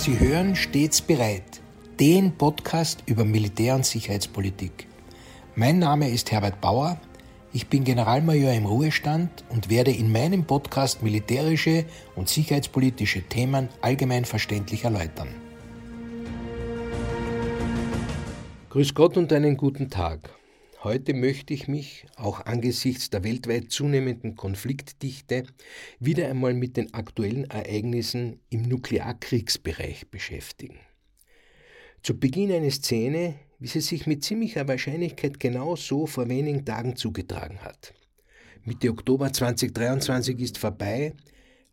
Sie hören stets bereit, den Podcast über Militär- und Sicherheitspolitik. Mein Name ist Herbert Bauer, ich bin Generalmajor im Ruhestand und werde in meinem Podcast militärische und sicherheitspolitische Themen allgemein verständlich erläutern. Grüß Gott und einen guten Tag. Heute möchte ich mich, auch angesichts der weltweit zunehmenden Konfliktdichte, wieder einmal mit den aktuellen Ereignissen im Nuklearkriegsbereich beschäftigen. Zu Beginn eine Szene, wie sie sich mit ziemlicher Wahrscheinlichkeit genau so vor wenigen Tagen zugetragen hat. Mitte Oktober 2023 ist vorbei.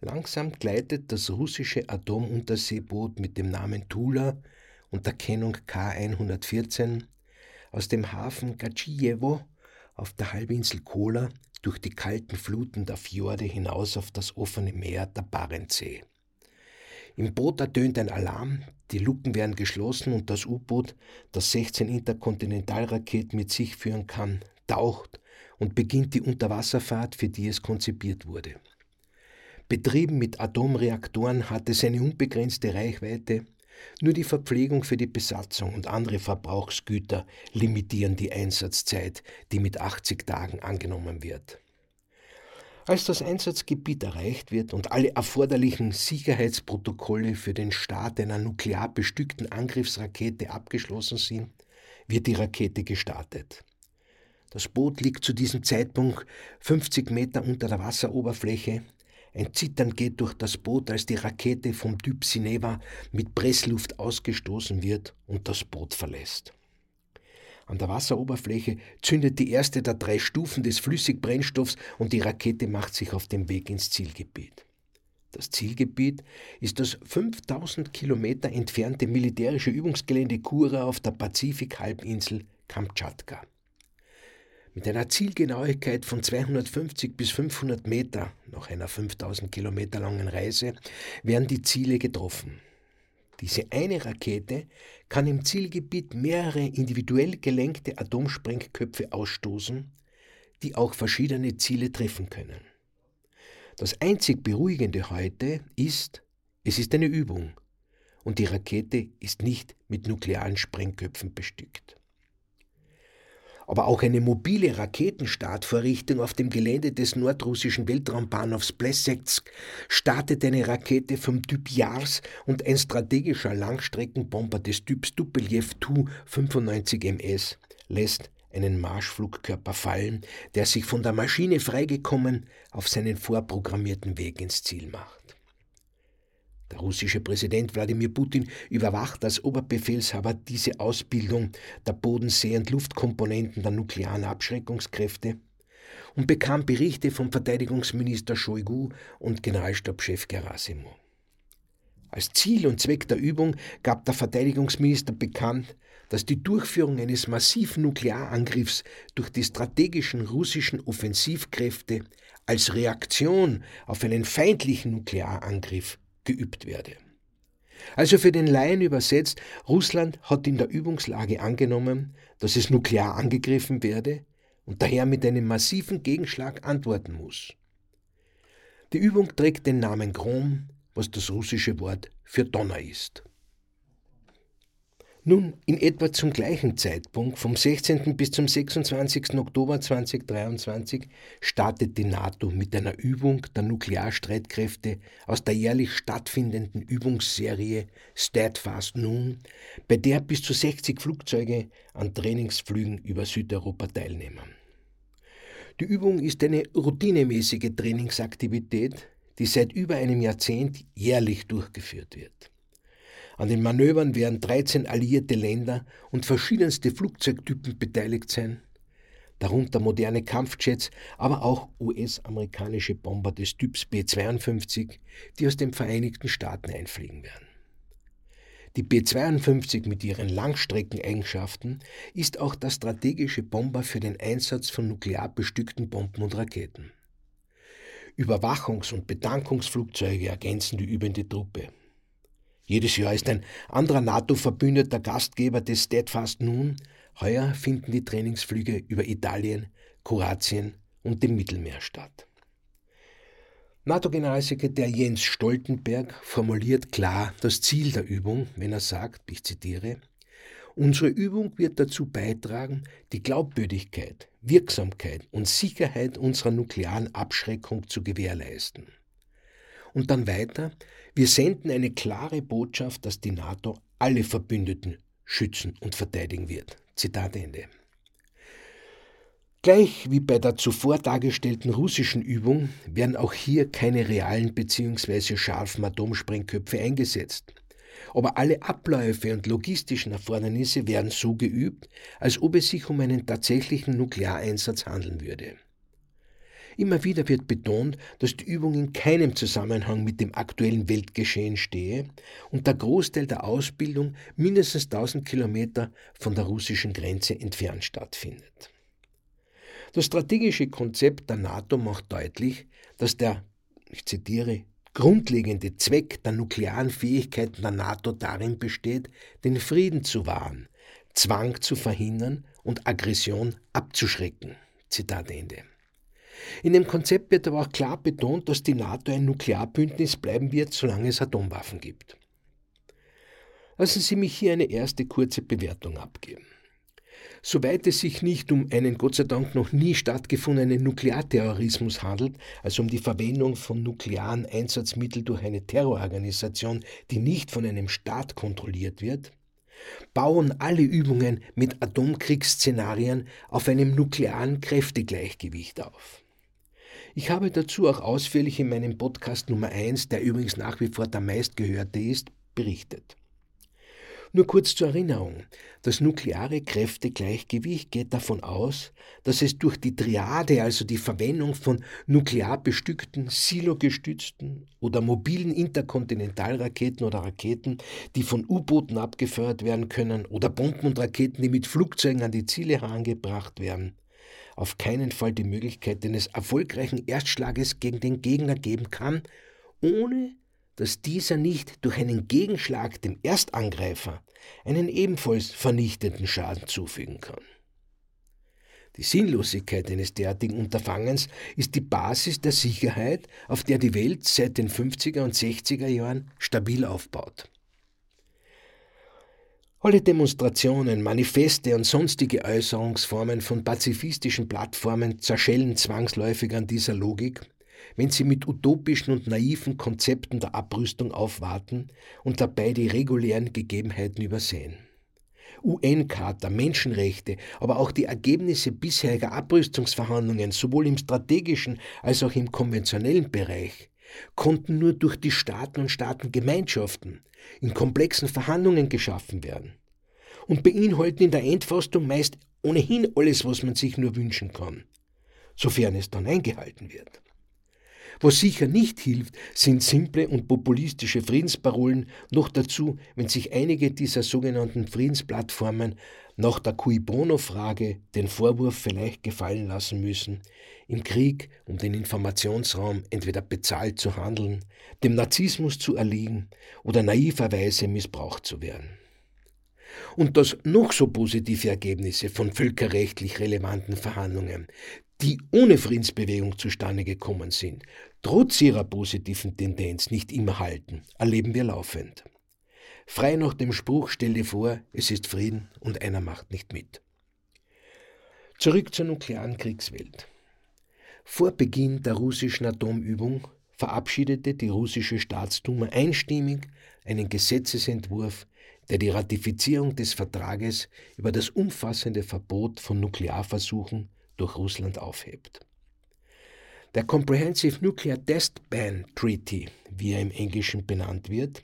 Langsam gleitet das russische Atomunterseeboot mit dem Namen Tula unter Kennung K114 aus dem Hafen Gatschijewo auf der Halbinsel Kola durch die kalten Fluten der Fjorde hinaus auf das offene Meer der Barentssee. Im Boot ertönt ein Alarm, die Luken werden geschlossen und das U-Boot, das 16 Interkontinentalraketen mit sich führen kann, taucht und beginnt die Unterwasserfahrt, für die es konzipiert wurde. Betrieben mit Atomreaktoren hat es eine unbegrenzte Reichweite, nur die Verpflegung für die Besatzung und andere Verbrauchsgüter limitieren die Einsatzzeit, die mit 80 Tagen angenommen wird. Als das Einsatzgebiet erreicht wird und alle erforderlichen Sicherheitsprotokolle für den Start einer nuklear bestückten Angriffsrakete abgeschlossen sind, wird die Rakete gestartet. Das Boot liegt zu diesem Zeitpunkt 50 Meter unter der Wasseroberfläche ein Zittern geht durch das Boot, als die Rakete vom Typ Sineva mit Pressluft ausgestoßen wird und das Boot verlässt. An der Wasseroberfläche zündet die erste der drei Stufen des Flüssigbrennstoffs und die Rakete macht sich auf den Weg ins Zielgebiet. Das Zielgebiet ist das 5000 Kilometer entfernte militärische Übungsgelände Kura auf der Pazifikhalbinsel Kamtschatka. Mit einer Zielgenauigkeit von 250 bis 500 Meter nach einer 5000 Kilometer langen Reise werden die Ziele getroffen. Diese eine Rakete kann im Zielgebiet mehrere individuell gelenkte Atomsprengköpfe ausstoßen, die auch verschiedene Ziele treffen können. Das einzig Beruhigende heute ist, es ist eine Übung und die Rakete ist nicht mit nuklearen Sprengköpfen bestückt aber auch eine mobile Raketenstartvorrichtung auf dem Gelände des nordrussischen Weltraumbahnhofs Plesetsk startet eine Rakete vom Typ Yars und ein strategischer Langstreckenbomber des Typs Tupolev Tu-95MS lässt einen Marschflugkörper fallen, der sich von der Maschine freigekommen auf seinen vorprogrammierten Weg ins Ziel macht. Der russische Präsident Wladimir Putin überwacht als Oberbefehlshaber diese Ausbildung der Bodensee- und Luftkomponenten der nuklearen Abschreckungskräfte und bekam Berichte vom Verteidigungsminister Shoigu und Generalstabschef Gerasimov. Als Ziel und Zweck der Übung gab der Verteidigungsminister bekannt, dass die Durchführung eines massiven Nuklearangriffs durch die strategischen russischen Offensivkräfte als Reaktion auf einen feindlichen Nuklearangriff geübt werde. Also für den Laien übersetzt, Russland hat in der Übungslage angenommen, dass es nuklear angegriffen werde und daher mit einem massiven Gegenschlag antworten muss. Die Übung trägt den Namen Grom, was das russische Wort für Donner ist. Nun, in etwa zum gleichen Zeitpunkt, vom 16. bis zum 26. Oktober 2023, startet die NATO mit einer Übung der Nuklearstreitkräfte aus der jährlich stattfindenden Übungsserie Steadfast Noon, bei der bis zu 60 Flugzeuge an Trainingsflügen über Südeuropa teilnehmen. Die Übung ist eine routinemäßige Trainingsaktivität, die seit über einem Jahrzehnt jährlich durchgeführt wird. An den Manövern werden 13 alliierte Länder und verschiedenste Flugzeugtypen beteiligt sein, darunter moderne Kampfjets, aber auch US-amerikanische Bomber des Typs B-52, die aus den Vereinigten Staaten einfliegen werden. Die B-52 mit ihren Langstreckeneigenschaften ist auch der strategische Bomber für den Einsatz von nuklear bestückten Bomben und Raketen. Überwachungs- und Bedankungsflugzeuge ergänzen die übende Truppe. Jedes Jahr ist ein anderer NATO-Verbündeter Gastgeber des Steadfast Noon. Heuer finden die Trainingsflüge über Italien, Kroatien und dem Mittelmeer statt. NATO-Generalsekretär Jens Stoltenberg formuliert klar das Ziel der Übung, wenn er sagt, ich zitiere, Unsere Übung wird dazu beitragen, die Glaubwürdigkeit, Wirksamkeit und Sicherheit unserer nuklearen Abschreckung zu gewährleisten. Und dann weiter, wir senden eine klare Botschaft, dass die NATO alle Verbündeten schützen und verteidigen wird. Zitat Ende. Gleich wie bei der zuvor dargestellten russischen Übung werden auch hier keine realen bzw. scharfen Atomsprengköpfe eingesetzt aber alle Abläufe und logistischen Erfordernisse werden so geübt, als ob es sich um einen tatsächlichen Nukleareinsatz handeln würde. Immer wieder wird betont, dass die Übung in keinem Zusammenhang mit dem aktuellen Weltgeschehen stehe und der Großteil der Ausbildung mindestens 1000 Kilometer von der russischen Grenze entfernt stattfindet. Das strategische Konzept der NATO macht deutlich, dass der, ich zitiere, grundlegende Zweck der nuklearen Fähigkeiten der NATO darin besteht, den Frieden zu wahren, Zwang zu verhindern und Aggression abzuschrecken. Zitat Ende. In dem Konzept wird aber auch klar betont, dass die NATO ein Nuklearbündnis bleiben wird, solange es Atomwaffen gibt. Lassen Sie mich hier eine erste kurze Bewertung abgeben. Soweit es sich nicht um einen Gott sei Dank noch nie stattgefundenen Nuklearterrorismus handelt, also um die Verwendung von nuklearen Einsatzmitteln durch eine Terrororganisation, die nicht von einem Staat kontrolliert wird, bauen alle Übungen mit Atomkriegsszenarien auf einem nuklearen Kräftegleichgewicht auf. Ich habe dazu auch ausführlich in meinem Podcast Nummer 1, der übrigens nach wie vor der meistgehörte ist, berichtet. Nur kurz zur Erinnerung. Das nukleare Kräftegleichgewicht geht davon aus, dass es durch die Triade, also die Verwendung von nuklear bestückten, silogestützten oder mobilen Interkontinentalraketen oder Raketen, die von U-Booten abgefeuert werden können, oder Bomben und Raketen, die mit Flugzeugen an die Ziele herangebracht werden, auf keinen Fall die Möglichkeit eines erfolgreichen Erstschlages gegen den Gegner geben kann, ohne dass dieser nicht durch einen Gegenschlag dem Erstangreifer einen ebenfalls vernichtenden Schaden zufügen kann. Die Sinnlosigkeit eines derartigen Unterfangens ist die Basis der Sicherheit, auf der die Welt seit den 50er und 60er Jahren stabil aufbaut. Alle Demonstrationen, Manifeste und sonstige Äußerungsformen von pazifistischen Plattformen zerschellen zwangsläufig an dieser Logik wenn sie mit utopischen und naiven Konzepten der Abrüstung aufwarten und dabei die regulären Gegebenheiten übersehen. UN-Charta, Menschenrechte, aber auch die Ergebnisse bisheriger Abrüstungsverhandlungen sowohl im strategischen als auch im konventionellen Bereich konnten nur durch die Staaten und Staatengemeinschaften in komplexen Verhandlungen geschaffen werden und beinhalten in der Endfassung meist ohnehin alles, was man sich nur wünschen kann, sofern es dann eingehalten wird. Was sicher nicht hilft, sind simple und populistische Friedensparolen, noch dazu, wenn sich einige dieser sogenannten Friedensplattformen nach der Cui Bono-Frage den Vorwurf vielleicht gefallen lassen müssen, im Krieg um den Informationsraum entweder bezahlt zu handeln, dem Narzissmus zu erliegen oder naiverweise missbraucht zu werden. Und dass noch so positive Ergebnisse von völkerrechtlich relevanten Verhandlungen, die ohne Friedensbewegung zustande gekommen sind, trotz ihrer positiven Tendenz nicht immer halten, erleben wir laufend. Frei nach dem Spruch stell dir vor, es ist Frieden und einer macht nicht mit. Zurück zur nuklearen Kriegswelt. Vor Beginn der russischen Atomübung verabschiedete die russische Staatsduma einstimmig einen Gesetzesentwurf, der die Ratifizierung des Vertrages über das umfassende Verbot von Nuklearversuchen durch Russland aufhebt. Der Comprehensive Nuclear Test Ban Treaty, wie er im Englischen benannt wird,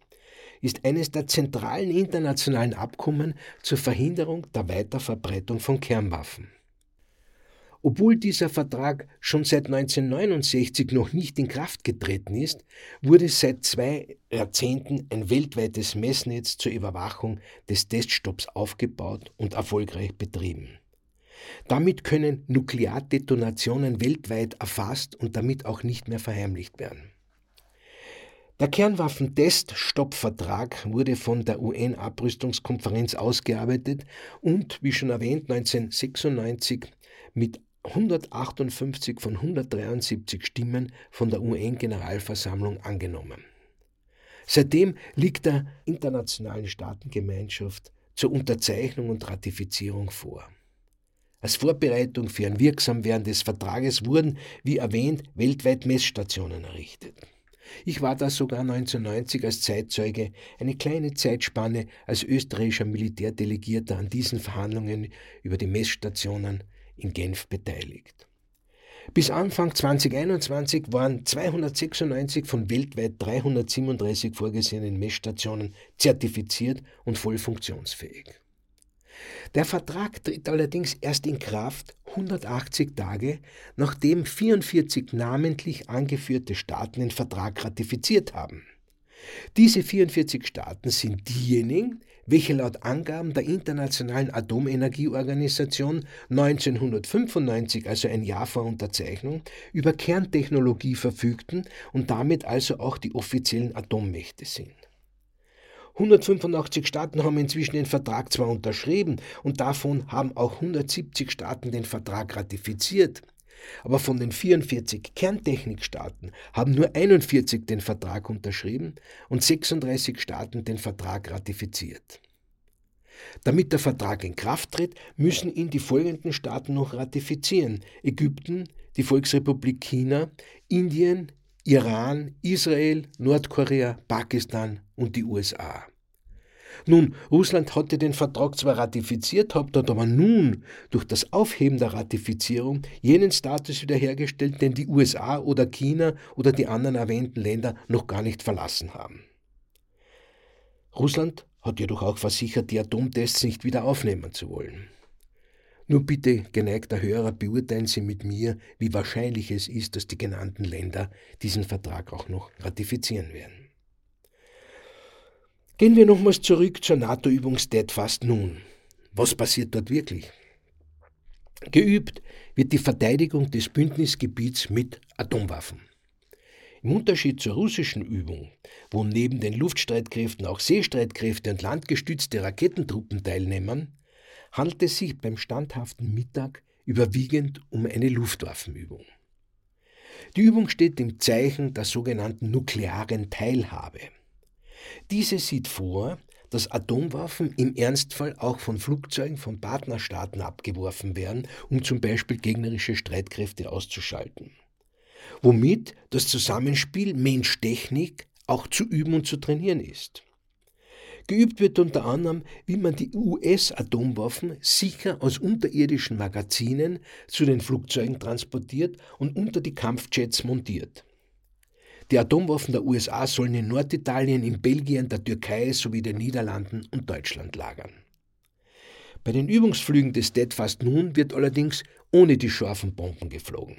ist eines der zentralen internationalen Abkommen zur Verhinderung der Weiterverbreitung von Kernwaffen. Obwohl dieser Vertrag schon seit 1969 noch nicht in Kraft getreten ist, wurde seit zwei Jahrzehnten ein weltweites Messnetz zur Überwachung des Teststopps aufgebaut und erfolgreich betrieben. Damit können Nukleardetonationen weltweit erfasst und damit auch nicht mehr verheimlicht werden. Der Kernwaffentest-Stoppvertrag wurde von der UN-Abrüstungskonferenz ausgearbeitet und, wie schon erwähnt, 1996 mit 158 von 173 Stimmen von der UN-Generalversammlung angenommen. Seitdem liegt der internationalen Staatengemeinschaft zur Unterzeichnung und Ratifizierung vor. Als Vorbereitung für ein Wirksamwerden des Vertrages wurden, wie erwähnt, weltweit Messstationen errichtet. Ich war da sogar 1990 als Zeitzeuge eine kleine Zeitspanne als österreichischer Militärdelegierter an diesen Verhandlungen über die Messstationen in Genf beteiligt. Bis Anfang 2021 waren 296 von weltweit 337 vorgesehenen Messstationen zertifiziert und voll funktionsfähig. Der Vertrag tritt allerdings erst in Kraft 180 Tage, nachdem 44 namentlich angeführte Staaten den Vertrag ratifiziert haben. Diese 44 Staaten sind diejenigen, welche laut Angaben der Internationalen Atomenergieorganisation 1995, also ein Jahr vor Unterzeichnung, über Kerntechnologie verfügten und damit also auch die offiziellen Atommächte sind. 185 Staaten haben inzwischen den Vertrag zwar unterschrieben und davon haben auch 170 Staaten den Vertrag ratifiziert, aber von den 44 Kerntechnikstaaten haben nur 41 den Vertrag unterschrieben und 36 Staaten den Vertrag ratifiziert. Damit der Vertrag in Kraft tritt, müssen ihn die folgenden Staaten noch ratifizieren. Ägypten, die Volksrepublik China, Indien, Iran, Israel, Nordkorea, Pakistan und die USA. Nun, Russland hatte den Vertrag zwar ratifiziert, hat aber nun durch das Aufheben der Ratifizierung jenen Status wiederhergestellt, den die USA oder China oder die anderen erwähnten Länder noch gar nicht verlassen haben. Russland hat jedoch auch versichert, die Atomtests nicht wieder aufnehmen zu wollen. Nur bitte, geneigter Hörer, beurteilen Sie mit mir, wie wahrscheinlich es ist, dass die genannten Länder diesen Vertrag auch noch ratifizieren werden. Gehen wir nochmals zurück zur NATO-Übung Steadfast nun. Was passiert dort wirklich? Geübt wird die Verteidigung des Bündnisgebiets mit Atomwaffen. Im Unterschied zur russischen Übung, wo neben den Luftstreitkräften auch Seestreitkräfte und landgestützte Raketentruppen teilnehmen, handelt es sich beim standhaften Mittag überwiegend um eine Luftwaffenübung. Die Übung steht im Zeichen der sogenannten nuklearen Teilhabe. Diese sieht vor, dass Atomwaffen im Ernstfall auch von Flugzeugen von Partnerstaaten abgeworfen werden, um zum Beispiel gegnerische Streitkräfte auszuschalten. Womit das Zusammenspiel Mensch-Technik auch zu üben und zu trainieren ist. Geübt wird unter anderem, wie man die US-Atomwaffen sicher aus unterirdischen Magazinen zu den Flugzeugen transportiert und unter die Kampfjets montiert. Die Atomwaffen der USA sollen in Norditalien, in Belgien, der Türkei sowie den Niederlanden und Deutschland lagern. Bei den Übungsflügen des Steadfast Nun wird allerdings ohne die scharfen Bomben geflogen.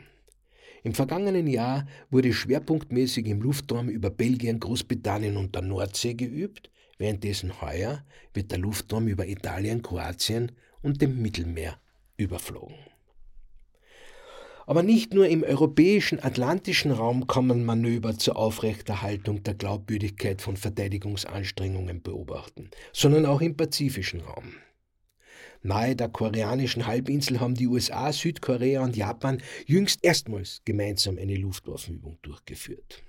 Im vergangenen Jahr wurde schwerpunktmäßig im Luftraum über Belgien, Großbritannien und der Nordsee geübt, währenddessen heuer wird der Luftraum über Italien, Kroatien und dem Mittelmeer überflogen. Aber nicht nur im europäischen atlantischen Raum man Manöver zur Aufrechterhaltung der Glaubwürdigkeit von Verteidigungsanstrengungen beobachten, sondern auch im pazifischen Raum. Nahe der koreanischen Halbinsel haben die USA, Südkorea und Japan jüngst erstmals gemeinsam eine Luftwaffenübung durchgeführt.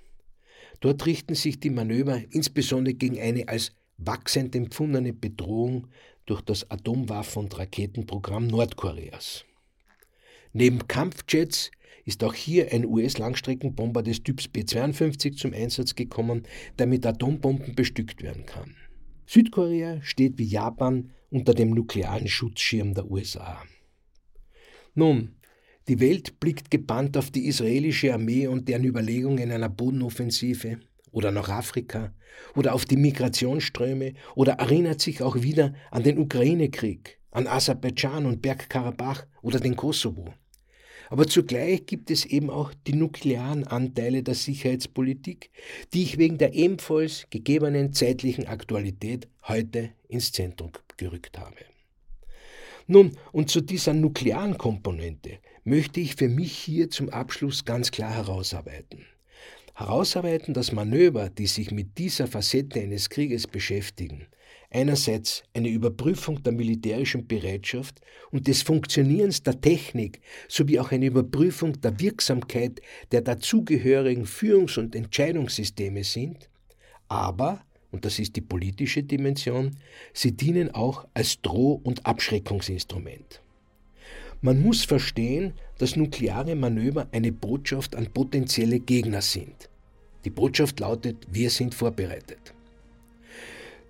Dort richten sich die Manöver insbesondere gegen eine als wachsend empfundene Bedrohung durch das Atomwaffen- und Raketenprogramm Nordkoreas. Neben Kampfjets ist auch hier ein US-Langstreckenbomber des Typs B-52 zum Einsatz gekommen, der mit Atombomben bestückt werden kann. Südkorea steht wie Japan unter dem nuklearen Schutzschirm der USA. Nun, die Welt blickt gebannt auf die israelische Armee und deren Überlegungen einer Bodenoffensive oder nach Afrika oder auf die Migrationsströme oder erinnert sich auch wieder an den Ukraine-Krieg, an Aserbaidschan und Bergkarabach oder den Kosovo. Aber zugleich gibt es eben auch die nuklearen Anteile der Sicherheitspolitik, die ich wegen der ebenfalls gegebenen zeitlichen Aktualität heute ins Zentrum gerückt habe. Nun, und zu dieser nuklearen Komponente möchte ich für mich hier zum Abschluss ganz klar herausarbeiten. Herausarbeiten, dass Manöver, die sich mit dieser Facette eines Krieges beschäftigen, einerseits eine Überprüfung der militärischen Bereitschaft und des Funktionierens der Technik sowie auch eine Überprüfung der Wirksamkeit der dazugehörigen Führungs- und Entscheidungssysteme sind, aber, und das ist die politische Dimension, sie dienen auch als Droh- und Abschreckungsinstrument. Man muss verstehen, dass nukleare Manöver eine Botschaft an potenzielle Gegner sind. Die Botschaft lautet, wir sind vorbereitet.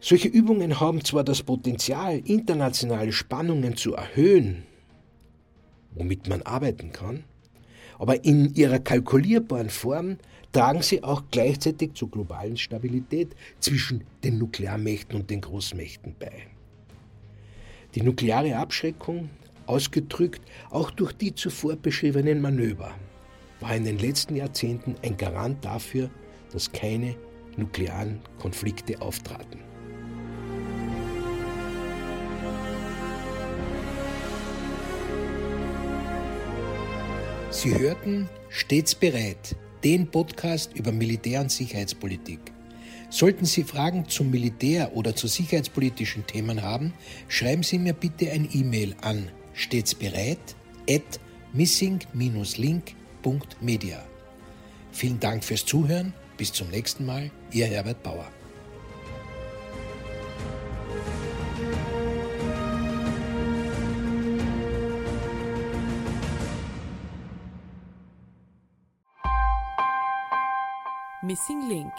Solche Übungen haben zwar das Potenzial, internationale Spannungen zu erhöhen, womit man arbeiten kann, aber in ihrer kalkulierbaren Form tragen sie auch gleichzeitig zur globalen Stabilität zwischen den Nuklearmächten und den Großmächten bei. Die nukleare Abschreckung, ausgedrückt auch durch die zuvor beschriebenen Manöver, war in den letzten Jahrzehnten ein Garant dafür, dass keine nuklearen Konflikte auftraten. Sie hörten Stets bereit, den Podcast über Militär- und Sicherheitspolitik. Sollten Sie Fragen zum Militär oder zu sicherheitspolitischen Themen haben, schreiben Sie mir bitte ein E-Mail an stets bereit at missing-link.media. Vielen Dank fürs Zuhören. Bis zum nächsten Mal. Ihr Herbert Bauer. Missing Link